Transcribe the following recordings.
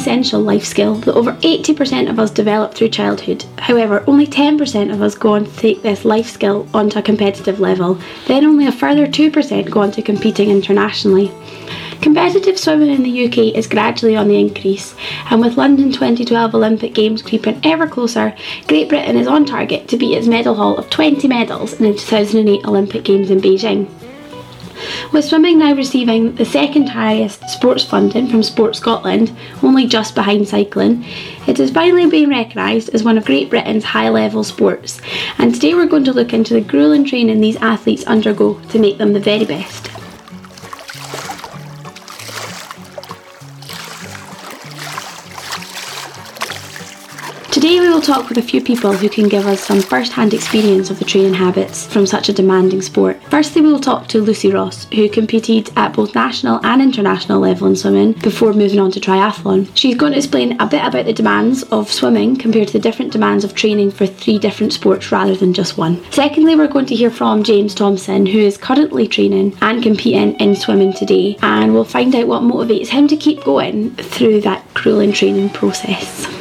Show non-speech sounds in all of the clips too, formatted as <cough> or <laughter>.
essential life skill that over 80% of us develop through childhood. However, only 10% of us go on to take this life skill onto a competitive level, then only a further 2% go on to competing internationally. Competitive swimming in the UK is gradually on the increase, and with London 2012 Olympic Games creeping ever closer, Great Britain is on target to beat its medal haul of 20 medals in the 2008 Olympic Games in Beijing. With swimming now receiving the second highest sports funding from Sport Scotland, only just behind cycling, it has finally been recognised as one of Great Britain's high level sports. And today we're going to look into the grueling training these athletes undergo to make them the very best. Today we will talk with a few people who can give us some first-hand experience of the training habits from such a demanding sport. Firstly we will talk to Lucy Ross, who competed at both national and international level in swimming before moving on to triathlon. She's going to explain a bit about the demands of swimming compared to the different demands of training for three different sports rather than just one. Secondly we're going to hear from James Thompson, who is currently training and competing in swimming today, and we'll find out what motivates him to keep going through that grueling training process.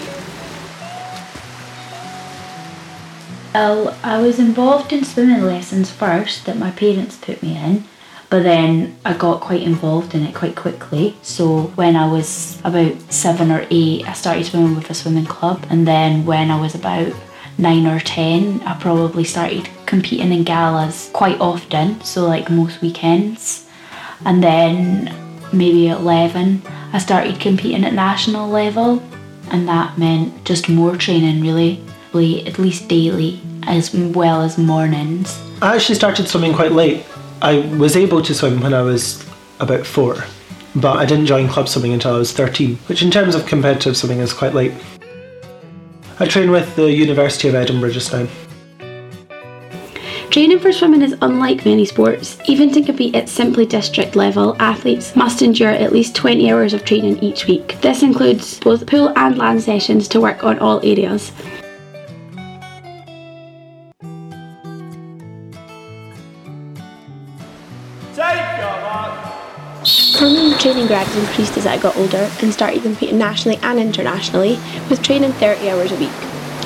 Well, I was involved in swimming lessons first that my parents put me in, but then I got quite involved in it quite quickly. So when I was about seven or eight, I started swimming with a swimming club, and then when I was about nine or ten, I probably started competing in galas quite often, so like most weekends. And then maybe at 11, I started competing at national level, and that meant just more training really at least daily as well as mornings. I actually started swimming quite late. I was able to swim when I was about four, but I didn't join club swimming until I was 13, which in terms of competitive swimming is quite late. I train with the University of Edinburgh just now. Training for swimming is unlike many sports. Even to compete at simply district level, athletes must endure at least 20 hours of training each week. This includes both pool and land sessions to work on all areas. Training gradually increased as I got older and started competing nationally and internationally, with training 30 hours a week.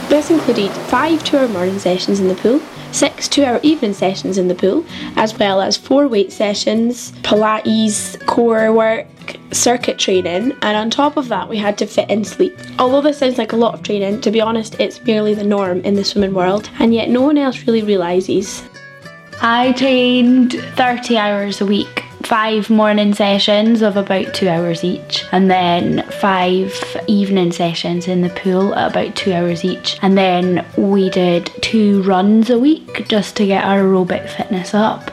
This included five two hour morning sessions in the pool, six two hour evening sessions in the pool, as well as four weight sessions, Pilates, core work, circuit training, and on top of that, we had to fit in sleep. Although this sounds like a lot of training, to be honest, it's merely the norm in the swimming world, and yet no one else really realises. I trained 30 hours a week five morning sessions of about two hours each, and then five evening sessions in the pool at about two hours each. And then we did two runs a week just to get our aerobic fitness up.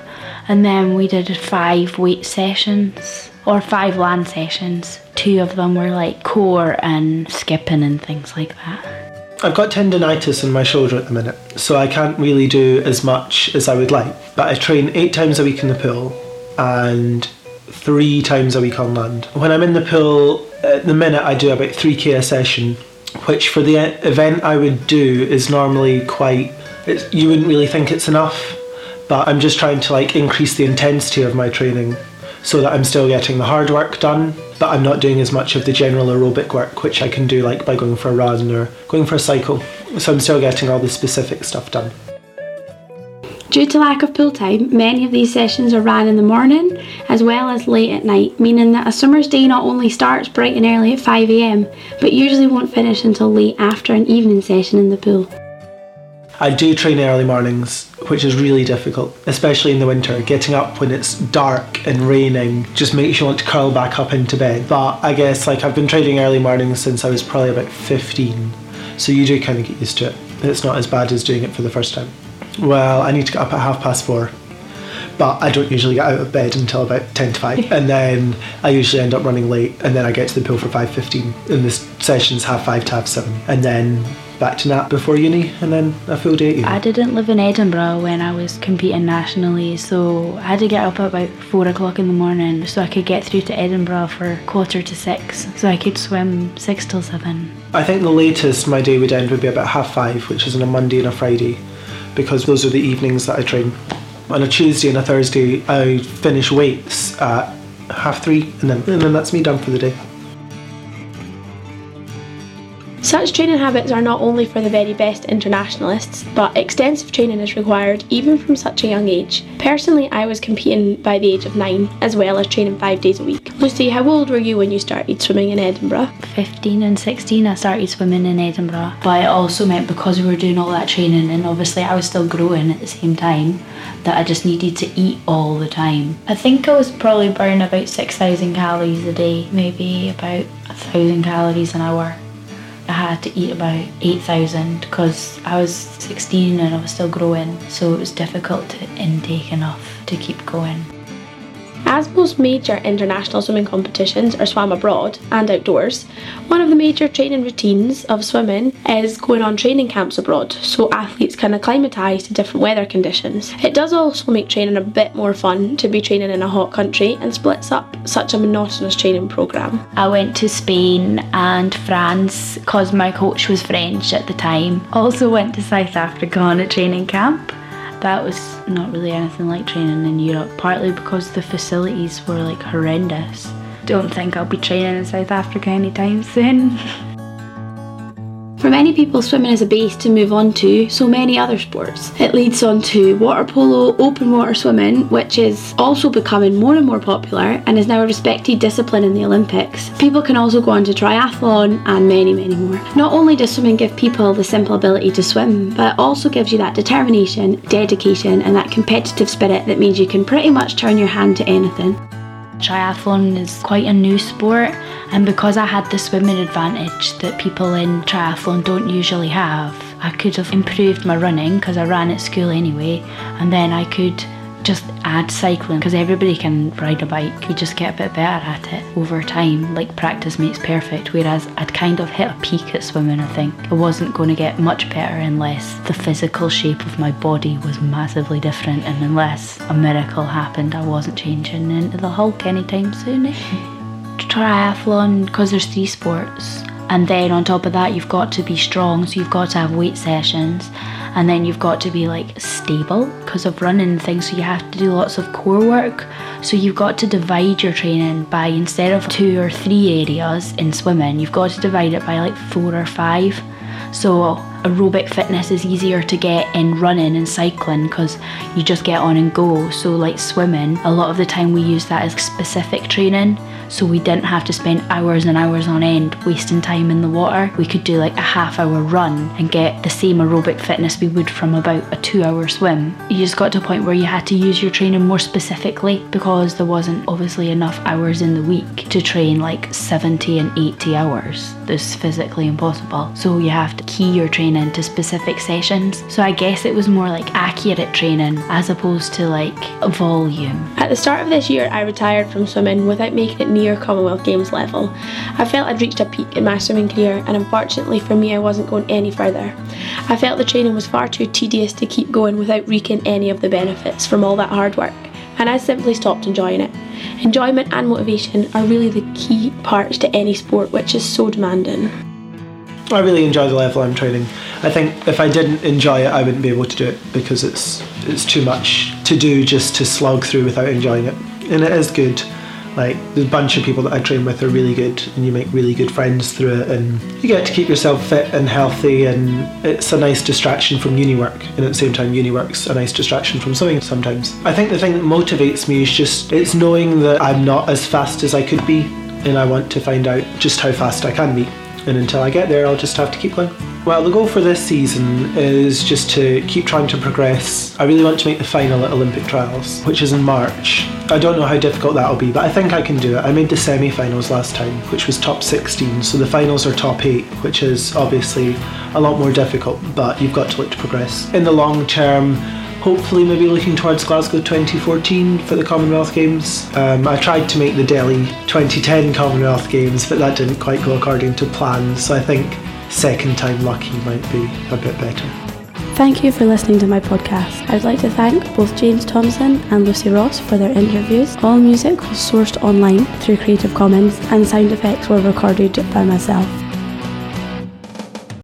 And then we did five weight sessions or five land sessions. Two of them were like core and skipping and things like that. I've got tendonitis in my shoulder at the minute, so I can't really do as much as I would like. But I train eight times a week in the pool and three times a week on land. When I'm in the pool, at the minute I do about 3k a session, which for the event I would do is normally quite, you wouldn't really think it's enough, but I'm just trying to like increase the intensity of my training so that I'm still getting the hard work done, but I'm not doing as much of the general aerobic work, which I can do like by going for a run or going for a cycle. So I'm still getting all the specific stuff done. Due to lack of pool time, many of these sessions are ran in the morning as well as late at night, meaning that a summer's day not only starts bright and early at 5am, but usually won't finish until late after an evening session in the pool. I do train early mornings, which is really difficult, especially in the winter. Getting up when it's dark and raining just makes you want to curl back up into bed. But I guess like I've been training early mornings since I was probably about 15, so you do kind of get used to it. It's not as bad as doing it for the first time. Well, I need to get up at half past four. But I don't usually get out of bed until about 10 to 5. <laughs> and then I usually end up running late and then I get to the pool for 5.15 and the session's half 5 to half 7. And then back to nap before uni and then a full day at uni. I didn't live in Edinburgh when I was competing nationally, so I had to get up at about four o'clock in the morning so I could get through to Edinburgh for quarter to six, so I could swim six till seven. I think the latest my day would end would be about half five, which is on a Monday and a Friday because those are the evenings that I train. On a Tuesday and a Thursday, I finish weights at half three, and then and then that's me done for the day. Such training habits are not only for the very best internationalists, but extensive training is required even from such a young age. Personally, I was competing by the age of nine, as well as training five days a week. Lucy, how old were you when you started swimming in Edinburgh? 15 and 16 I started swimming in Edinburgh but it also meant because we were doing all that training and obviously I was still growing at the same time that I just needed to eat all the time. I think I was probably burning about 6,000 calories a day, maybe about 1,000 calories an hour. I had to eat about 8,000 because I was 16 and I was still growing, so it was difficult to intake enough to keep going. As most major international swimming competitions are swam abroad and outdoors, one of the major training routines of swimming is going on training camps abroad so athletes can acclimatise to different weather conditions. It does also make training a bit more fun to be training in a hot country and splits up such a monotonous training programme. I went to Spain and France because my coach was French at the time. Also went to South Africa on a training camp that was not really anything like training in Europe, partly because the facilities were like horrendous. Don't think I'll be training in South Africa anytime <laughs> soon. For many people, swimming is a base to move on to so many other sports. It leads on to water polo, open water swimming, which is also becoming more and more popular and is now a respected discipline in the Olympics. People can also go on to triathlon and many, many more. Not only does swimming give people the simple ability to swim, but it also gives you that determination, dedication, and that competitive spirit that means you can pretty much turn your hand to anything. Triathlon is quite a new sport, and because I had the swimming advantage that people in triathlon don't usually have, I could have improved my running because I ran at school anyway, and then I could just add cycling because everybody can ride a bike. You just get a bit better at it over time. Like practice makes perfect. Whereas I'd kind of hit a peak at swimming, I think. I wasn't going to get much better unless the physical shape of my body was massively different and unless a miracle happened, I wasn't changing into the Hulk anytime soon. <laughs> Triathlon, because there's three sports. And then on top of that, you've got to be strong, so you've got to have weight sessions. And then you've got to be like stable because of running things. So you have to do lots of core work. So you've got to divide your training by instead of two or three areas in swimming you've got to divide it by like four or five. So aerobic fitness is easier to get in running and cycling because you just get on and go. So like swimming a lot of the time we use that as specific training so we didn't have to spend hours and hours on end wasting time in the water. We could do like a half hour run and get the same aerobic fitness we would from about a two hour swim. You just got to a point where you had to use your training more specifically because there wasn't obviously enough hours in the week to train like 70 and 80 hours. That's physically impossible. So you have to key your training to specific sessions. So I guess it was more like accurate training as opposed to like volume. At the start of this year, I retired from swimming without making it near Commonwealth Games level. I felt I'd reached a peak in my swimming career, and unfortunately for me, I wasn't going any further. I felt the training was far too tedious to keep going without reaping any of the benefits from all that hard work, and I simply stopped enjoying it. Enjoyment and motivation are really the key parts to any sport which is so demanding. I really enjoy the level I'm training. I think if I didn't enjoy it, I wouldn't be able to do it because it's it's too much to do just to slog through without enjoying it. And it is good like the bunch of people that I train with are really good and you make really good friends through it and you get to keep yourself fit and healthy and it's a nice distraction from uni work and at the same time uni work's a nice distraction from swimming sometimes. I think the thing that motivates me is just it's knowing that I'm not as fast as I could be and I want to find out just how fast I can be and until I get there I'll just have to keep going. Well, the goal for this season is just to keep trying to progress. I really want to make the final at Olympic Trials, which is in March. I don't know how difficult that'll be, but I think I can do it. I made the semi finals last time, which was top 16, so the finals are top 8, which is obviously a lot more difficult, but you've got to look to progress. In the long term, hopefully maybe looking towards Glasgow 2014 for the Commonwealth Games. Um, I tried to make the Delhi 2010 Commonwealth Games, but that didn't quite go according to plan, so I think second time lucky might be a bit better. Thank you for listening to my podcast. I'd like to thank both James Thompson and Lucy Ross for their interviews. All music was sourced online through Creative Commons and sound effects were recorded by myself.